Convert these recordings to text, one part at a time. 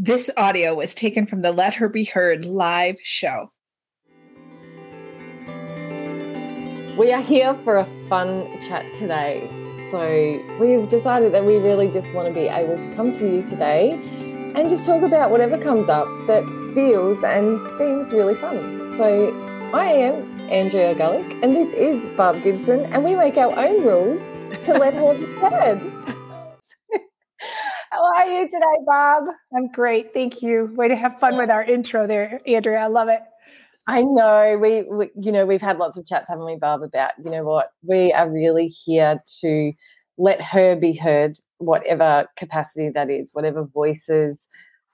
This audio was taken from the Let Her Be Heard live show. We are here for a fun chat today. So, we've decided that we really just want to be able to come to you today and just talk about whatever comes up that feels and seems really fun. So, I am Andrea Gullick, and this is Barb Gibson, and we make our own rules to let her be heard. How are you today, Barb? I'm great. Thank you. Way to have fun with our intro there, Andrea. I love it. I know we, we, you know, we've had lots of chats, haven't we, Barb, about, you know what, we are really here to let her be heard, whatever capacity that is, whatever voices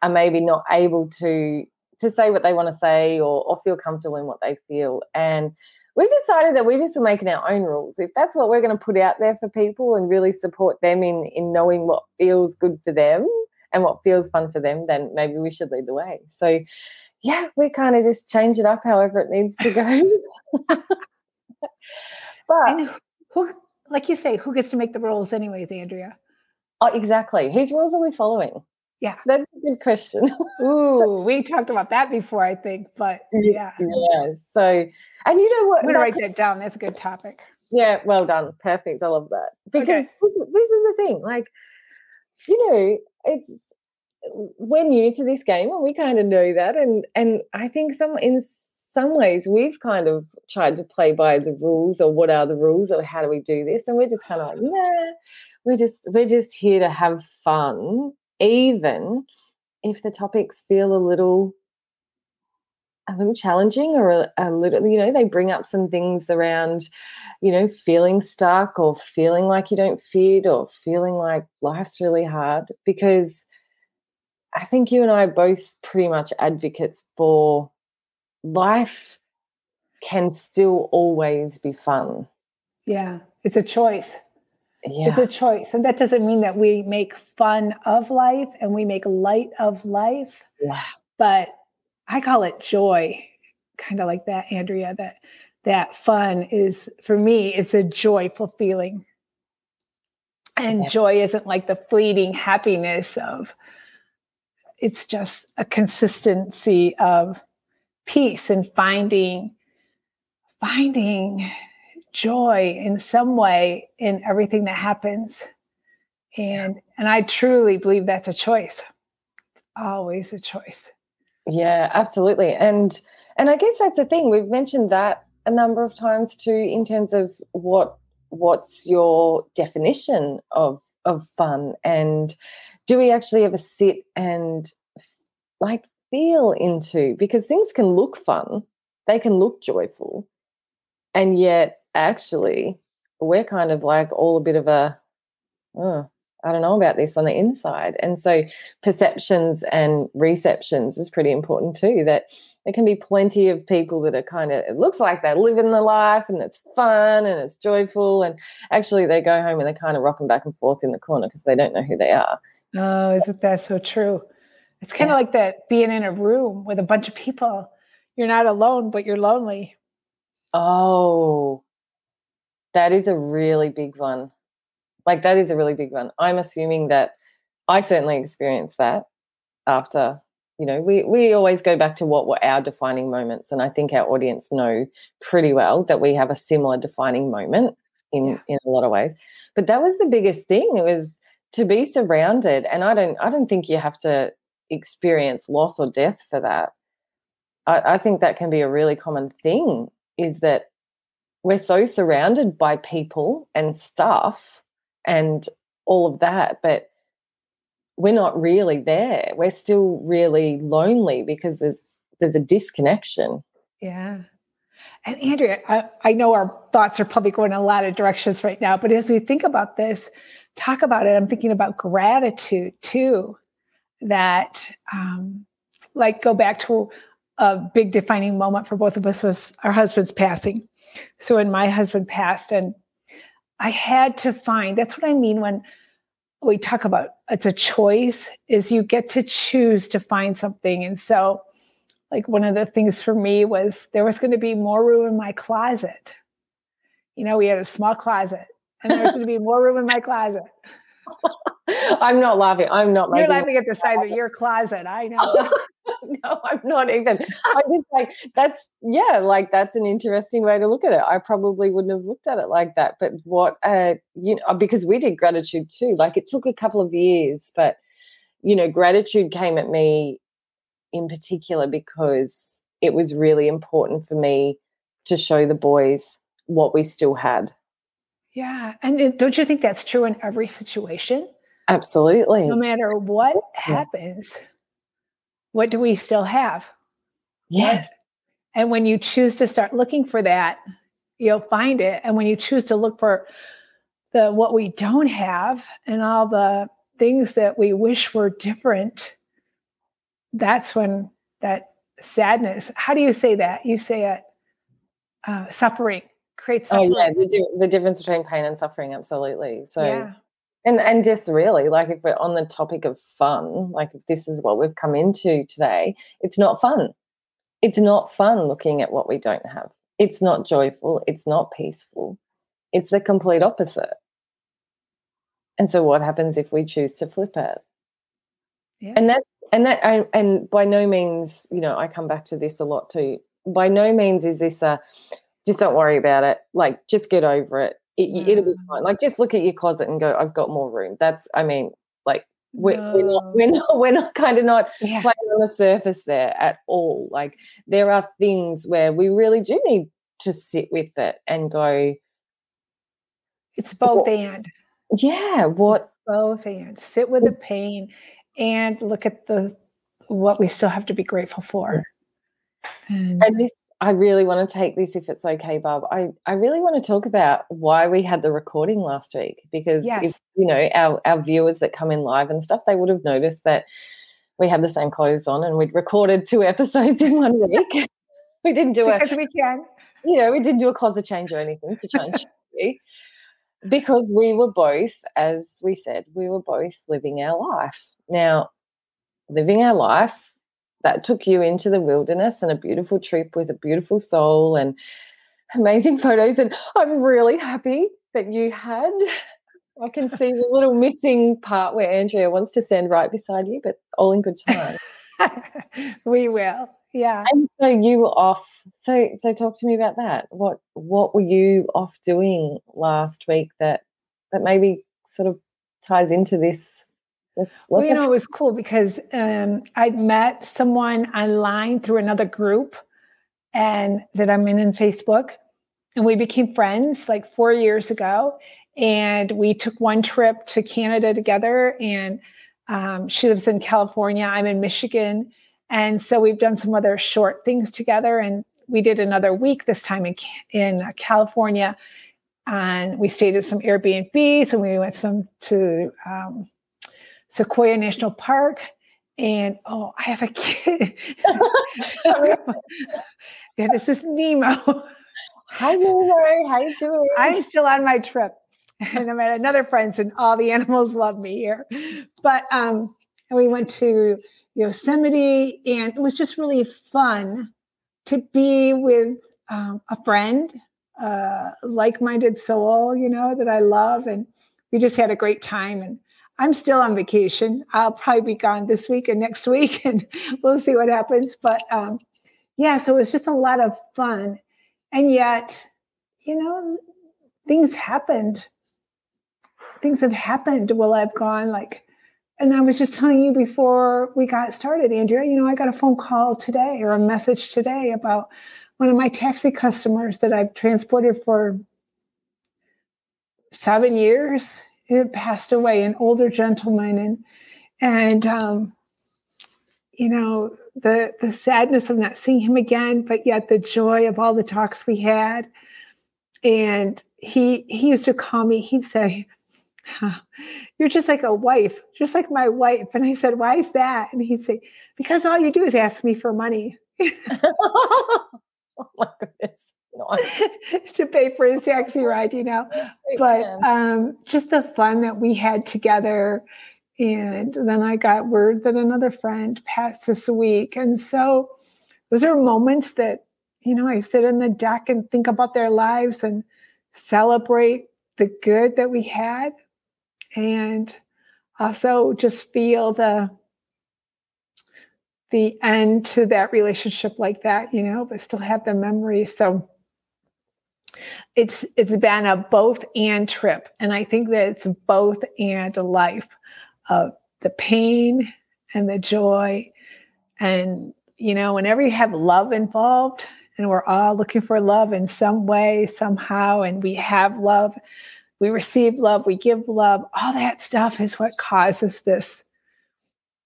are maybe not able to to say what they want to say or, or feel comfortable in what they feel. And we've decided that we're just making our own rules. If that's what we're going to put out there for people and really support them in in knowing what feels good for them and what feels fun for them, then maybe we should lead the way. So yeah, we kind of just change it up however it needs to go. but who like you say, who gets to make the rules anyways, Andrea? Oh, exactly. Whose rules are we following? Yeah. That's a good question. Ooh, so, we talked about that before, I think, but yeah. Yeah. So, and you know what? I'm going to write that down. That's a good topic. Yeah. Well done. Perfect. I love that. Because okay. this, this is the thing. Like, you know, it's, we're new to this game and we kind of know that. And, and I think some, in some ways we've kind of tried to play by the rules or what are the rules or how do we do this? And we're just kind of like, yeah, we're just, we're just here to have fun even if the topics feel a little a little challenging or a, a, little you know they bring up some things around you know feeling stuck or feeling like you don't fit or feeling like life's really hard because i think you and i are both pretty much advocates for life can still always be fun yeah it's a choice yeah. It's a choice. And that doesn't mean that we make fun of life and we make light of life. Yeah. But I call it joy, kind of like that, Andrea, that that fun is for me, it's a joyful feeling. And joy isn't like the fleeting happiness of it's just a consistency of peace and finding finding joy in some way in everything that happens. And and I truly believe that's a choice. It's always a choice. Yeah, absolutely. And and I guess that's the thing. We've mentioned that a number of times too in terms of what what's your definition of of fun and do we actually ever sit and like feel into because things can look fun they can look joyful and yet actually we're kind of like all a bit of a oh, I don't know about this on the inside. And so perceptions and receptions is pretty important too. That there can be plenty of people that are kind of, it looks like they're living the life and it's fun and it's joyful. And actually they go home and they're kind of rocking back and forth in the corner because they don't know who they are. Oh, isn't that so true? It's kind of yeah. like that being in a room with a bunch of people. You're not alone, but you're lonely. Oh, that is a really big one. Like that is a really big one. I'm assuming that I certainly experienced that after, you know, we we always go back to what were our defining moments. And I think our audience know pretty well that we have a similar defining moment in yeah. in a lot of ways. But that was the biggest thing. It was to be surrounded. And I don't I don't think you have to experience loss or death for that. I, I think that can be a really common thing is that we're so surrounded by people and stuff and all of that, but we're not really there. We're still really lonely because there's there's a disconnection. Yeah. And Andrea, I, I know our thoughts are probably going in a lot of directions right now, but as we think about this, talk about it, I'm thinking about gratitude too. That um, like go back to a big defining moment for both of us was our husband's passing. So when my husband passed, and I had to find that's what I mean when we talk about it's a choice, is you get to choose to find something. And so, like, one of the things for me was there was going to be more room in my closet. You know, we had a small closet, and there's going to be more room in my closet. I'm not laughing. I'm not. Laughing. You're laughing at the size of your closet. I know. no, I'm not even. I'm just like that's yeah, like that's an interesting way to look at it. I probably wouldn't have looked at it like that. But what uh you know because we did gratitude too. Like it took a couple of years, but you know, gratitude came at me in particular because it was really important for me to show the boys what we still had. Yeah. And don't you think that's true in every situation? Absolutely. No matter what yeah. What do we still have? Yes. And when you choose to start looking for that, you'll find it. And when you choose to look for the what we don't have and all the things that we wish were different, that's when that sadness. How do you say that? You say it uh, suffering creates. Suffering. Oh yeah, the, the difference between pain and suffering. Absolutely. So. Yeah and and just really like if we're on the topic of fun like if this is what we've come into today it's not fun. It's not fun looking at what we don't have. It's not joyful. It's not peaceful. It's the complete opposite. And so what happens if we choose to flip it? Yeah. and that and that I, and by no means you know i come back to this a lot too. By no means is this a just don't worry about it. Like just get over it it, mm. it'll be fine. Like just look at your closet and go, I've got more room. That's, I mean, like we're, no. we're not, we're not, we're not kind of not yeah. playing on the surface there at all. Like there are things where we really do need to sit with it and go. It's both and. Yeah. What? It's both and. Sit with the pain and look at the what we still have to be grateful for. And, and this I really want to take this if it's okay, Barb. I, I really want to talk about why we had the recording last week because yes. if you know our, our viewers that come in live and stuff, they would have noticed that we had the same clothes on and we'd recorded two episodes in one week. we didn't do it because we can. You know, we didn't do a closet change or anything to try and you because we were both, as we said, we were both living our life. Now, living our life that took you into the wilderness and a beautiful trip with a beautiful soul and amazing photos. And I'm really happy that you had. I can see the little missing part where Andrea wants to stand right beside you, but all in good time. we will. Yeah. And so you were off. So so talk to me about that. What what were you off doing last week that that maybe sort of ties into this Let's, well, you know, it was cool because um, I met someone online through another group and that I'm in in Facebook. And we became friends like four years ago. And we took one trip to Canada together. And um, she lives in California. I'm in Michigan. And so we've done some other short things together. And we did another week this time in, in California. And we stayed at some Airbnbs and we went some to um, Sequoia National Park. And oh, I have a kid. yeah, this is Nemo. Hi, Nemo. How you doing? I'm still on my trip. And I'm at another friend's, and all the animals love me here. But um, we went to Yosemite, and it was just really fun to be with um, a friend, uh, like-minded soul, you know, that I love, and we just had a great time. And I'm still on vacation. I'll probably be gone this week and next week, and we'll see what happens. But um, yeah, so it was just a lot of fun. And yet, you know, things happened. Things have happened while I've gone like, and I was just telling you before we got started, Andrea, you know, I got a phone call today or a message today about one of my taxi customers that I've transported for seven years passed away, an older gentleman, and and um, you know the the sadness of not seeing him again, but yet the joy of all the talks we had. And he he used to call me. He'd say, "You're just like a wife, just like my wife." And I said, "Why is that?" And he'd say, "Because all you do is ask me for money." oh my goodness. to pay for his taxi ride, you know. But um, just the fun that we had together. And then I got word that another friend passed this week. And so those are moments that, you know, I sit on the deck and think about their lives and celebrate the good that we had and also just feel the the end to that relationship like that, you know, but still have the memory. So it's it's been a both and trip. And I think that it's both and a life of the pain and the joy. And, you know, whenever you have love involved, and we're all looking for love in some way, somehow, and we have love, we receive love, we give love, all that stuff is what causes this.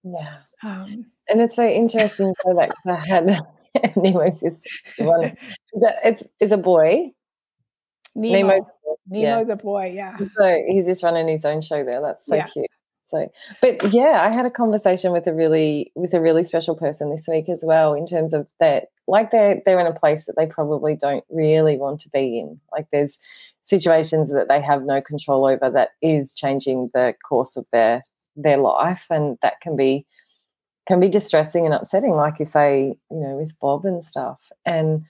Yeah. Um, and it's so interesting so that I had Nemo's just one. Is that, it's is a boy. Nemo. Nemo Nemo's yeah. a boy, yeah. So he's just running his own show there. That's so yeah. cute. So, but yeah, I had a conversation with a really with a really special person this week as well. In terms of that, like they're they're in a place that they probably don't really want to be in. Like there's situations that they have no control over that is changing the course of their their life, and that can be can be distressing and upsetting. Like you say, you know, with Bob and stuff, and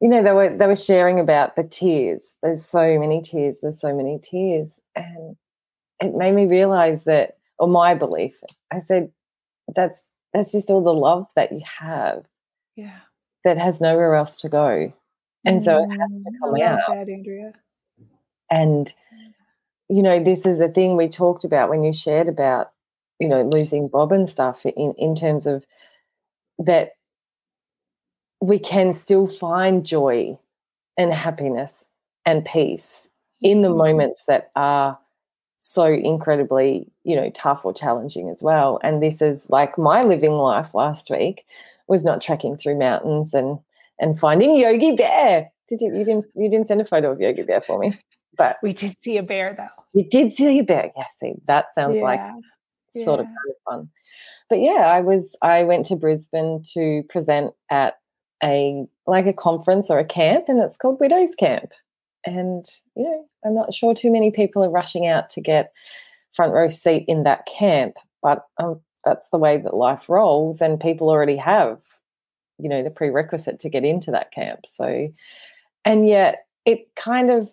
you know they were they were sharing about the tears. There's so many tears. There's so many tears, and it made me realize that, or my belief, I said, that's that's just all the love that you have. Yeah. That has nowhere else to go. And mm, so it has to mm, come out. That, Andrea. And you know, this is the thing we talked about when you shared about, you know, losing Bob and stuff in, in terms of that we can still find joy and happiness and peace in the mm-hmm. moments that are so incredibly, you know, tough or challenging as well. And this is like my living life last week was not trekking through mountains and and finding Yogi Bear. Did you you didn't you didn't send a photo of Yogi Bear for me? But we did see a bear though. We did see a bear. Yeah, see, that sounds yeah. like yeah. sort of kind of fun. But yeah, I was I went to Brisbane to present at a like a conference or a camp and it's called Widows Camp. And, you know, I'm not sure too many people are rushing out to get front row seat in that camp, but um, that's the way that life rolls. And people already have, you know, the prerequisite to get into that camp. So, and yet it kind of,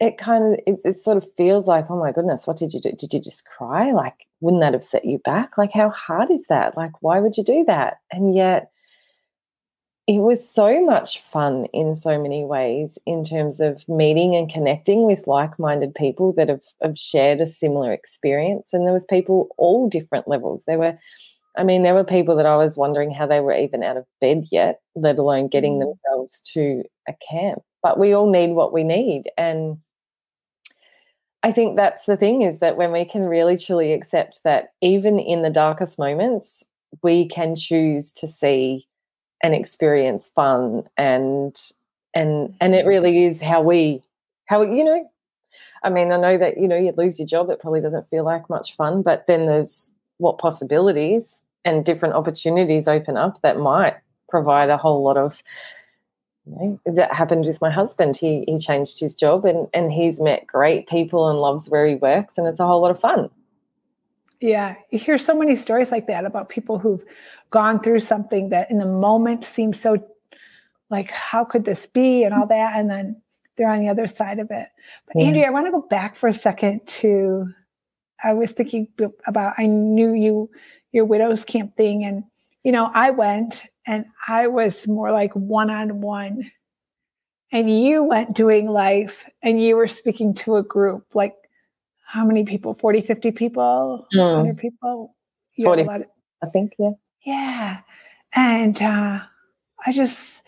it kind of, it, it sort of feels like, oh my goodness, what did you do? Did you just cry? Like, wouldn't that have set you back? Like, how hard is that? Like, why would you do that? And yet, it was so much fun in so many ways in terms of meeting and connecting with like-minded people that have, have shared a similar experience. And there was people all different levels. There were i mean there were people that i was wondering how they were even out of bed yet let alone getting mm. themselves to a camp. But we all need what we need. And i think that's the thing is that when we can really truly accept that even in the darkest moments we can choose to see and experience fun and and and it really is how we how you know i mean i know that you know you lose your job it probably doesn't feel like much fun but then there's what possibilities and different opportunities open up that might provide a whole lot of you know, that happened with my husband. He he changed his job and and he's met great people and loves where he works and it's a whole lot of fun. Yeah, you hear so many stories like that about people who've gone through something that in the moment seems so like, how could this be, and all that, and then they're on the other side of it. But yeah. Andrea, I want to go back for a second to. I was thinking about. I knew you, your widows camp thing, and you know, I went, and I was more like one on one, and you went doing life, and you were speaking to a group like how many people 40 50 people mm. 100 people yeah, 40 of, i think yeah yeah. And uh, i just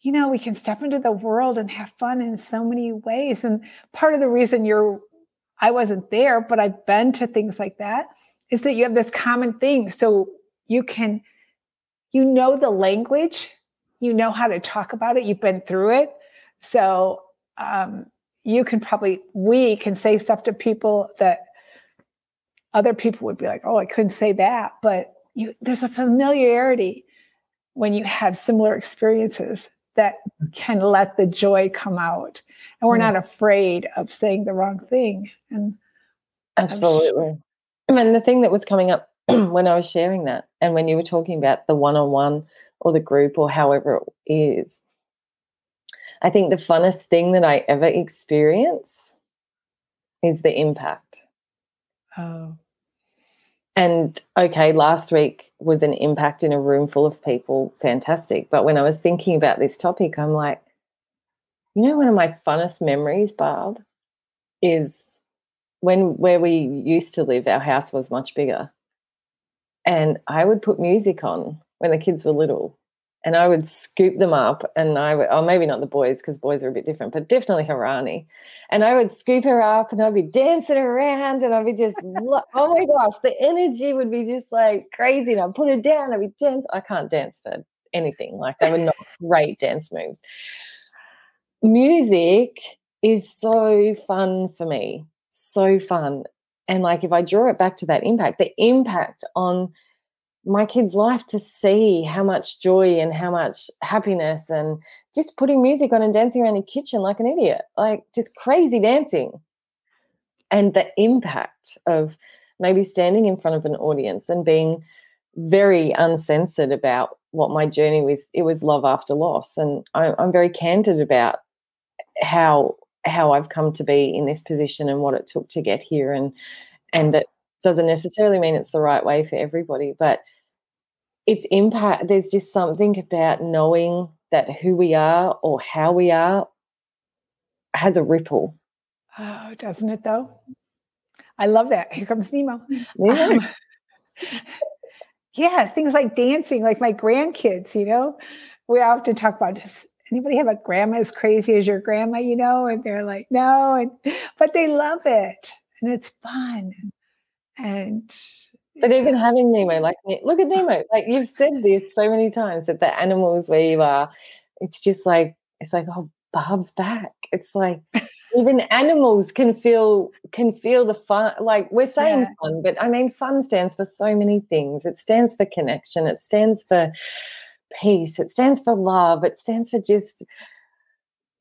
you know we can step into the world and have fun in so many ways. And part of the reason you're i wasn't there but i've been to things like that is that you have this common thing. So you can you know the language you know how to talk about it you've been through it. So um, you can probably we can say stuff to people that other people would be like oh i couldn't say that but you there's a familiarity when you have similar experiences that can let the joy come out and we're hmm. not afraid of saying the wrong thing and absolutely i mean the thing that was coming up when i was sharing that and when you were talking about the one-on-one or the group or however it is I think the funnest thing that I ever experience is the impact. Oh. And okay, last week was an impact in a room full of people, fantastic. But when I was thinking about this topic, I'm like, you know, one of my funnest memories, Barb, is when where we used to live, our house was much bigger. And I would put music on when the kids were little and I would scoop them up, and I would, oh, maybe not the boys because boys are a bit different, but definitely Harani. And I would scoop her up, and I'd be dancing around, and I'd be just, oh my gosh, the energy would be just like crazy. And I'd put her down, I'd be dance. I can't dance for anything. Like they were not great dance moves. Music is so fun for me, so fun. And like if I draw it back to that impact, the impact on my kid's life to see how much joy and how much happiness and just putting music on and dancing around the kitchen like an idiot, like just crazy dancing. And the impact of maybe standing in front of an audience and being very uncensored about what my journey was. It was love after loss, and I, I'm very candid about how how I've come to be in this position and what it took to get here, and and that doesn't necessarily mean it's the right way for everybody, but its impact there's just something about knowing that who we are or how we are has a ripple. Oh doesn't it though? I love that. Here comes nemo. Yeah. Um, yeah things like dancing like my grandkids you know? We often talk about does anybody have a grandma as crazy as your grandma? you know? And they're like no and but they love it and it's fun. And but even having Nemo, like look at Nemo, like you've said this so many times that the animals where you are, it's just like it's like oh Bob's back. It's like even animals can feel can feel the fun. Like we're saying yeah. fun, but I mean fun stands for so many things. It stands for connection. It stands for peace. It stands for love. It stands for just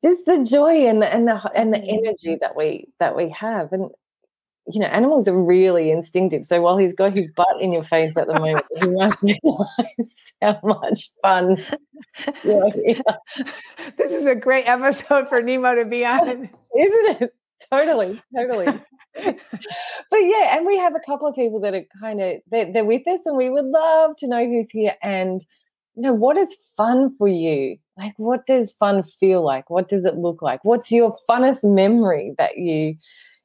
just the joy and the and the and the mm-hmm. energy that we that we have. And you know, animals are really instinctive. So while he's got his butt in your face at the moment, he must realize how much fun This is a great episode for Nemo to be on. Isn't it? Totally, totally. but yeah, and we have a couple of people that are kind of they're, they're with us, and we would love to know who's here. And you know, what is fun for you? Like, what does fun feel like? What does it look like? What's your funnest memory that you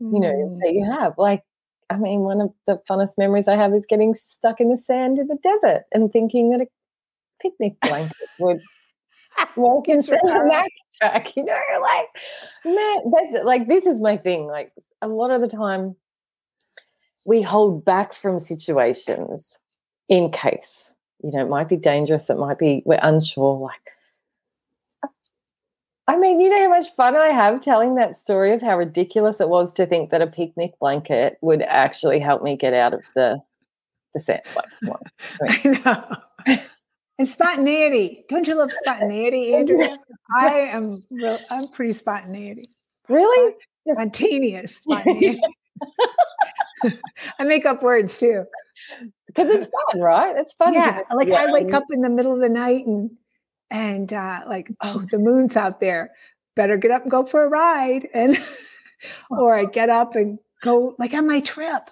you know, mm. that you have. Like, I mean, one of the funnest memories I have is getting stuck in the sand in the desert and thinking that a picnic blanket would walk into the max track. You know, like, man, that's like this is my thing. Like, a lot of the time, we hold back from situations in case you know it might be dangerous. It might be we're unsure. Like, I mean, you know how much fun I have telling that story of how ridiculous it was to think that a picnic blanket would actually help me get out of the the sand. Like, I, know. And spontaneity. Don't you love spontaneity, Andrea? I am real, I'm pretty spontaneity. Really? Spontaneous. spontaneous. I make up words too. Because it's fun, right? It's fun. Yeah. Like yeah. I wake up in the middle of the night and and uh, like, oh, the moon's out there. Better get up and go for a ride. And or I get up and go like on my trip.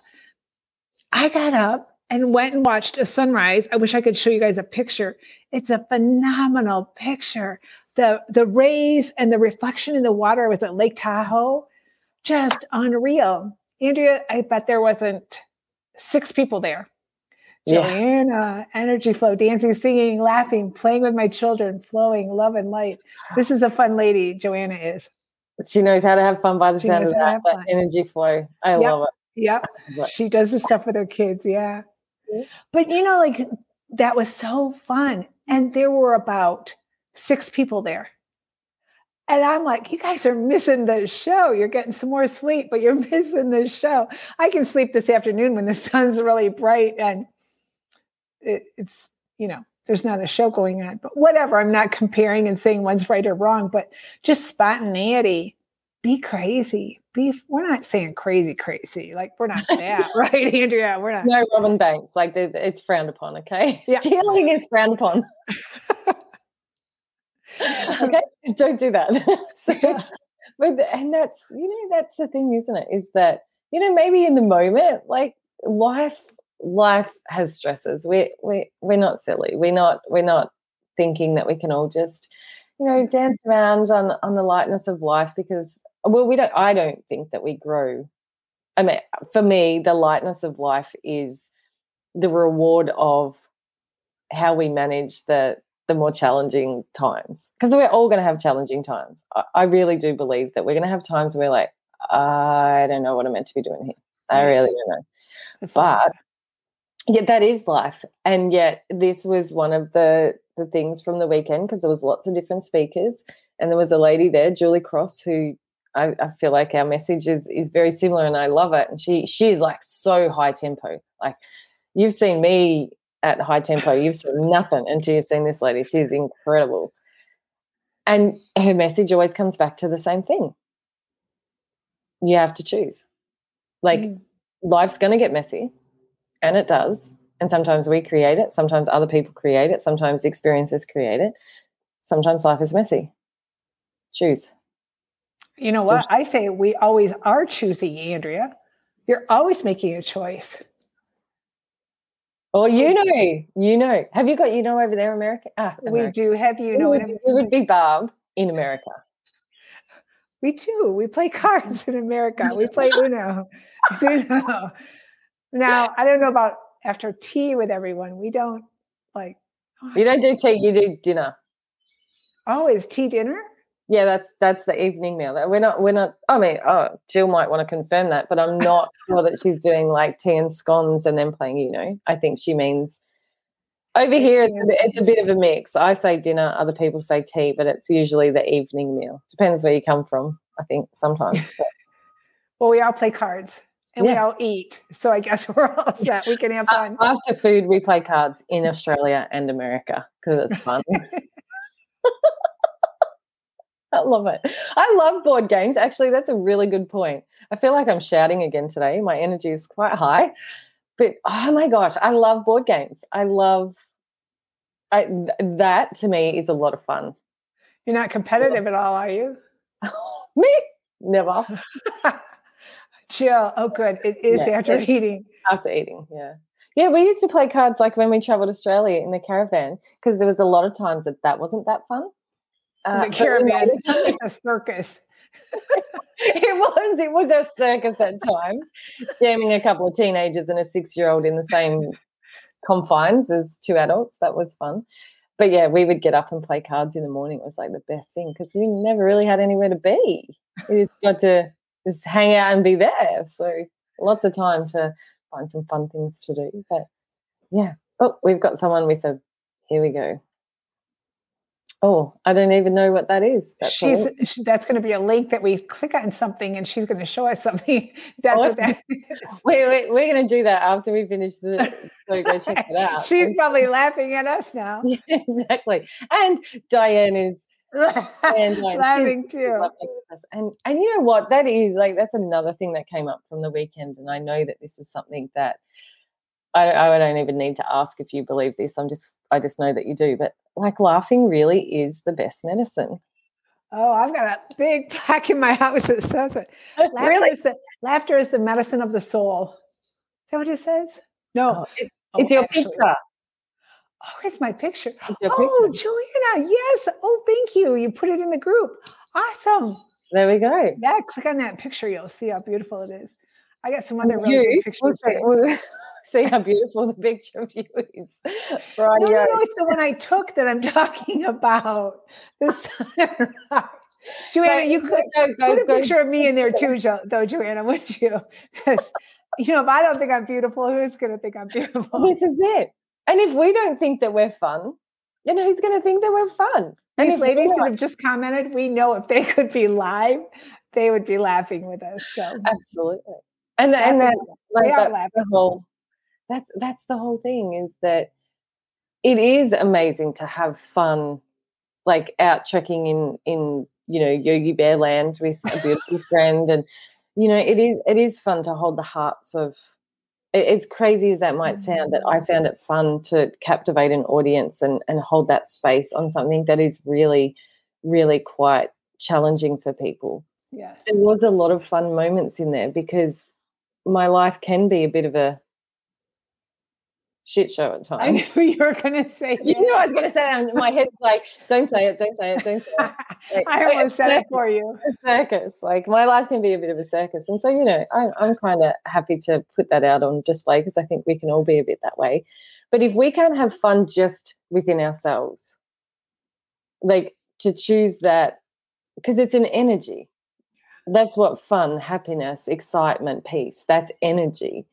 I got up and went and watched a sunrise. I wish I could show you guys a picture. It's a phenomenal picture. The the rays and the reflection in the water was at Lake Tahoe. Just unreal. Andrea, I bet there wasn't six people there. Joanna, yeah. energy flow, dancing, singing, laughing, playing with my children, flowing, love and light. This is a fun lady, Joanna is. She knows how to have fun by the she sound of that, that energy flow. I yep. love it. Yep. She does the stuff with her kids. Yeah. But you know, like that was so fun. And there were about six people there. And I'm like, you guys are missing the show. You're getting some more sleep, but you're missing the show. I can sleep this afternoon when the sun's really bright and it, it's you know there's not a show going on but whatever i'm not comparing and saying one's right or wrong but just spontaneity. Be crazy. Be we're not saying crazy crazy. Like we're not that right andrea? We're not. No robin banks. Like it's frowned upon okay? Yeah. stealing is frowned upon. Okay? Don't do that. So, but and that's you know that's the thing isn't it? Is that you know, maybe in the moment, like life, life has stresses. We're we we're not silly. We're not we're not thinking that we can all just, you know, mm. dance around on on the lightness of life because well, we don't. I don't think that we grow. I mean, for me, the lightness of life is the reward of how we manage the the more challenging times because we're all going to have challenging times. I, I, really do believe that we're going to have times where we're like, I don't know what I'm meant to be doing here. I really don't know. That's but yet that is life, and yet this was one of the the things from the weekend because there was lots of different speakers, and there was a lady there, Julie Cross, who I, I, feel like our message is is very similar, and I love it. And she she's like so high tempo. Like you've seen me at high tempo, you've seen nothing until you've seen this lady. She's incredible, and her message always comes back to the same thing. You have to choose. Like mm. life's going to get messy, and it does. And sometimes we create it. Sometimes other people create it. Sometimes experiences create it. Sometimes life is messy. Choose. You know what? I say we always are choosing, Andrea. You're always making a choice. Oh, you know, you know. Have you got you know over there, America? Ah, America. We do have you know. It would be Barb in America. We do. We play cards in America. We play Uno. Uno. Now, I don't know about after tea with everyone. We don't like. Oh, you don't do tea. You do dinner. Oh, is tea dinner? Yeah, that's that's the evening meal. We're not we're not. I mean, oh, Jill might want to confirm that, but I'm not sure that she's doing like tea and scones and then playing. You know, I think she means over here. It's a, it's a bit of a mix. I say dinner, other people say tea, but it's usually the evening meal. Depends where you come from. I think sometimes. well, we all play cards and yeah. we all eat, so I guess we're all set. We can have fun. After food, we play cards in Australia and America because it's fun. I love it. I love board games. Actually, that's a really good point. I feel like I'm shouting again today. My energy is quite high. But oh my gosh, I love board games. I love I, th- that to me is a lot of fun. You're not competitive at all, are you? me? Never. Jill, oh good. It is yeah, after eating. After eating, yeah. Yeah, we used to play cards like when we traveled Australia in the caravan because there was a lot of times that that wasn't that fun. Uh, the caravan like a circus. it was. It was a circus at times, jamming a couple of teenagers and a six-year-old in the same confines as two adults. That was fun. But yeah, we would get up and play cards in the morning. It was like the best thing because we never really had anywhere to be. We just got to just hang out and be there. So lots of time to find some fun things to do. But yeah. Oh, we've got someone with a. Here we go. Oh, I don't even know what that is. That's she's she, that's going to be a link that we click on something, and she's going to show us something. That's oh, what that. Is. Wait, wait, we're going to do that after we finish the. So go check it out. she's probably laughing at us now. Yeah, exactly, and Diane is. And laughing too. And and you know what? That is like that's another thing that came up from the weekend, and I know that this is something that I, I don't even need to ask if you believe this. I'm just I just know that you do. But like laughing really is the best medicine. Oh, I've got a big plaque in my house that says it. Laughter, really? is, the, laughter is the medicine of the soul. Is that what it says? No. Oh, it, oh, it's your actually. picture. Oh, it's my picture. It's oh, picture. Joanna, yes. Oh, thank you. You put it in the group. Awesome. There we go. Yeah, click on that picture. You'll see how beautiful it is. I got some other really you, good pictures see how beautiful the picture of you is. Right. No, no, no, it's the one I took that I'm talking about. The sunrise. Joanna, you could go, go, put a go, picture of me in there too, though, Joanna, would you? Because you know, if I don't think I'm beautiful, who's going to think I'm beautiful? This is it. And if we don't think that we're fun, you know, who's going to think that we're fun? And These ladies that have just commented, we know if they could be live, they would be laughing with us. So absolutely. And and that like that, the whole that's that's the whole thing is that it is amazing to have fun like out trekking in in you know yogi bear land with a beautiful friend and you know it is it is fun to hold the hearts of as crazy as that might mm. sound that i found it fun to captivate an audience and and hold that space on something that is really really quite challenging for people. Yes. There was a lot of fun moments in there because my life can be a bit of a shit show at times. I knew you were going to say. You knew I was going to say it. My head's like, don't say it, don't say it, don't say it. Like, I almost said it for you. A circus. Like my life can be a bit of a circus, and so you know, I, I'm kind of happy to put that out on display because I think we can all be a bit that way. But if we can't have fun just within ourselves, like to choose that, because it's an energy. That's what fun, happiness, excitement, peace. That's energy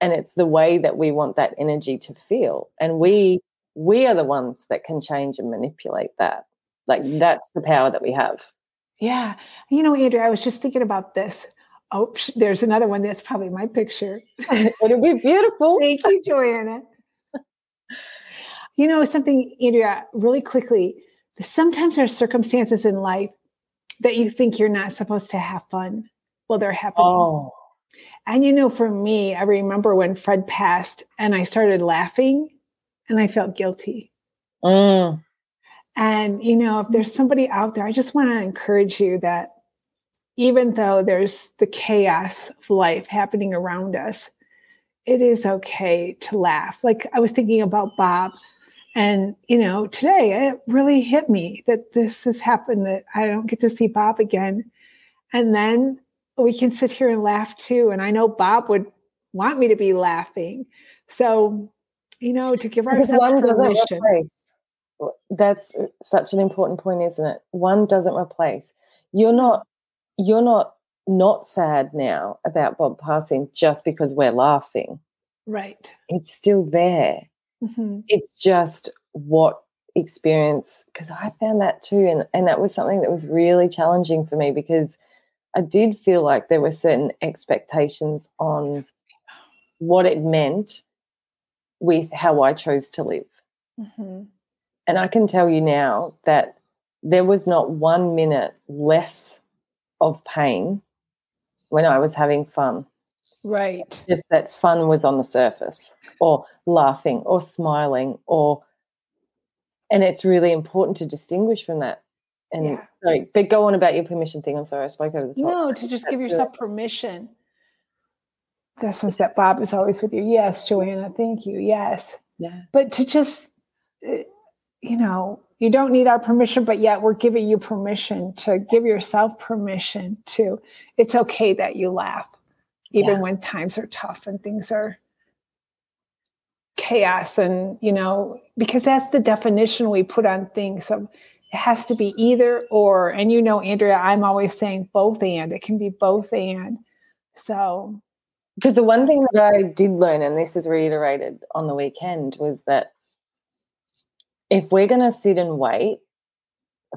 and it's the way that we want that energy to feel and we we are the ones that can change and manipulate that. Like that's the power that we have. Yeah. You know andrea i was just thinking about this. Oh there's another one that's probably my picture. It'll be beautiful. Thank you joanna. You know something andrea really quickly sometimes there are circumstances in life that you think you're not supposed to have fun well they're happening. Oh and you know, for me, I remember when Fred passed and I started laughing and I felt guilty. Mm. And, you know, if there's somebody out there, I just want to encourage you that even though there's the chaos of life happening around us, it is okay to laugh. Like I was thinking about Bob, and, you know, today it really hit me that this has happened, that I don't get to see Bob again. And then we can sit here and laugh too. And I know Bob would want me to be laughing. So, you know, to give ourselves permission. Replace. That's uh, such an important point, isn't it? One doesn't replace. You're not. You're not not sad now about Bob passing just because we're laughing. Right. It's still there. Mm-hmm. It's just what experience because I found that too, and and that was something that was really challenging for me because I did feel like there were certain expectations on what it meant with how I chose to live. Mm-hmm. And I can tell you now that there was not one minute less of pain when I was having fun. Right. Just that fun was on the surface, or laughing, or smiling, or, and it's really important to distinguish from that. And yeah. Sorry, but go on about your permission thing. I'm sorry, I spoke over the top. No, to just That's give yourself good. permission. This is that Bob is always with you. Yes, Joanna, thank you. Yes. Yeah. But to just, eh, you know, you don't need our permission, but yet we're giving you permission to give yourself permission to, it's okay that you laugh, even yeah. when times are tough and things are chaos. And, you know, because that's the definition we put on things of it has to be either or. And you know, Andrea, I'm always saying both and. It can be both and. So, because the one thing that I did learn, and this is reiterated on the weekend, was that if we're going to sit and wait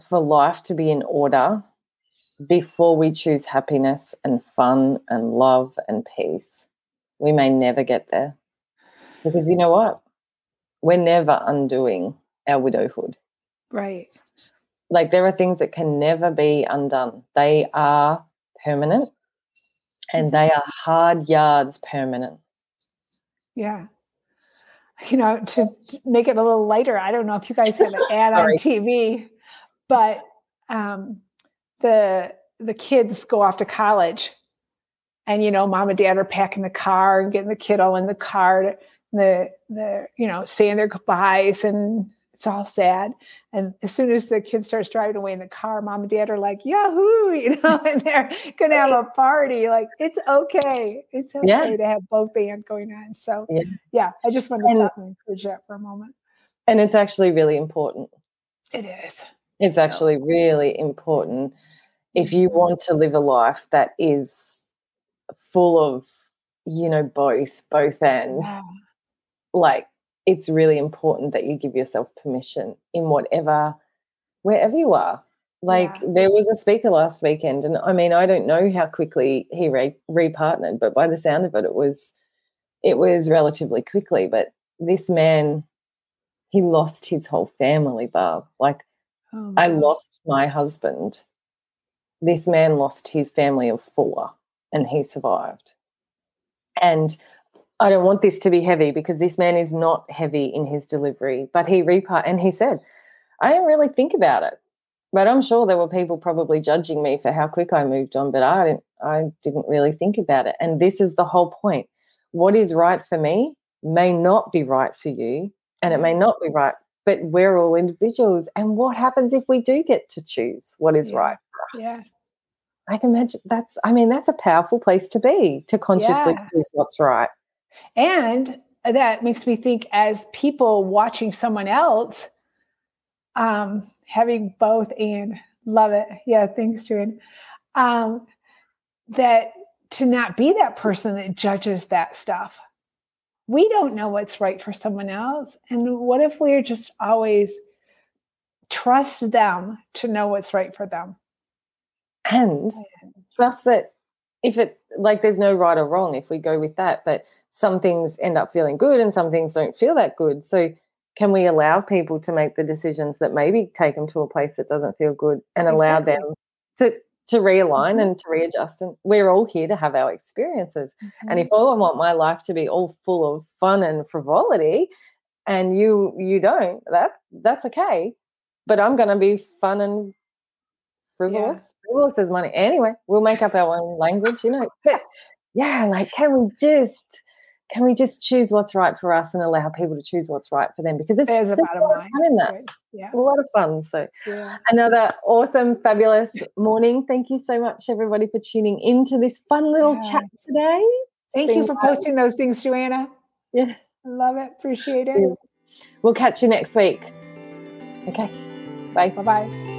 for life to be in order before we choose happiness and fun and love and peace, we may never get there. Because you know what? We're never undoing our widowhood. Right like there are things that can never be undone. They are permanent and they mm-hmm. are hard yards permanent. Yeah. You know, to make it a little lighter, I don't know if you guys have an ad on TV, but um, the the kids go off to college, and you know, mom and dad are packing the car and getting the kid all in the car. The the you know saying their goodbyes and it's all sad. And as soon as the kid starts driving away in the car, mom and dad are like, Yahoo, you know, and they're gonna have a party. Like it's okay. It's okay yeah. to have both band going on. So yeah, yeah I just wanted to and, stop and encourage that for a moment. And it's actually really important. It is. It's actually really important if you mm-hmm. want to live a life that is full of, you know, both, both and yeah. like it's really important that you give yourself permission in whatever, wherever you are. Like yeah. there was a speaker last weekend, and I mean, I don't know how quickly he re- repartnered, but by the sound of it, it was it was relatively quickly. But this man, he lost his whole family, Barb. Like oh, I lost my husband. This man lost his family of four, and he survived. And I don't want this to be heavy because this man is not heavy in his delivery. But he repart and he said, I didn't really think about it. but I'm sure there were people probably judging me for how quick I moved on, but I didn't I didn't really think about it. And this is the whole point. What is right for me may not be right for you, and it mm-hmm. may not be right, but we're all individuals. And what happens if we do get to choose what is Yeah. right for us? Yeah. I can imagine that's I mean, that's a powerful place to be to consciously Yeah. choose what's right. And that makes me think as people watching someone else, um, having both and love it. Yeah, thanks, Joanne. Um, that to not be that person that judges that stuff. We don't know what's right for someone else. And what if we're just always trust them to know what's right for them? and trust that if it like there's no right or wrong if we go with that but some things end up feeling good and some things don't feel that good. So can we allow people to make the decisions that maybe take them to a place that doesn't feel good and allow them to to realign Mhm. and to readjust? And we're all here to have our experiences. And if all I want my life to be all full of fun and frivolity and you you don't that that's okay. But I'm going to be fun and frivolous frivolous as money anyway we'll make up our own language you know but yeah like can we just can we just choose what's right for us and allow people to choose what's right for them because it's There's a there's a lot of fun in that Yeah. a lot of fun so Yeah. another awesome fabulous morning thank you so much everybody for tuning into this fun little Yeah. chat today It's Thank you for wild. posting those things, Joanna. yeah love it. Appreciate it. Yeah. We'll catch you next week. Okay. Bye. Bye bye.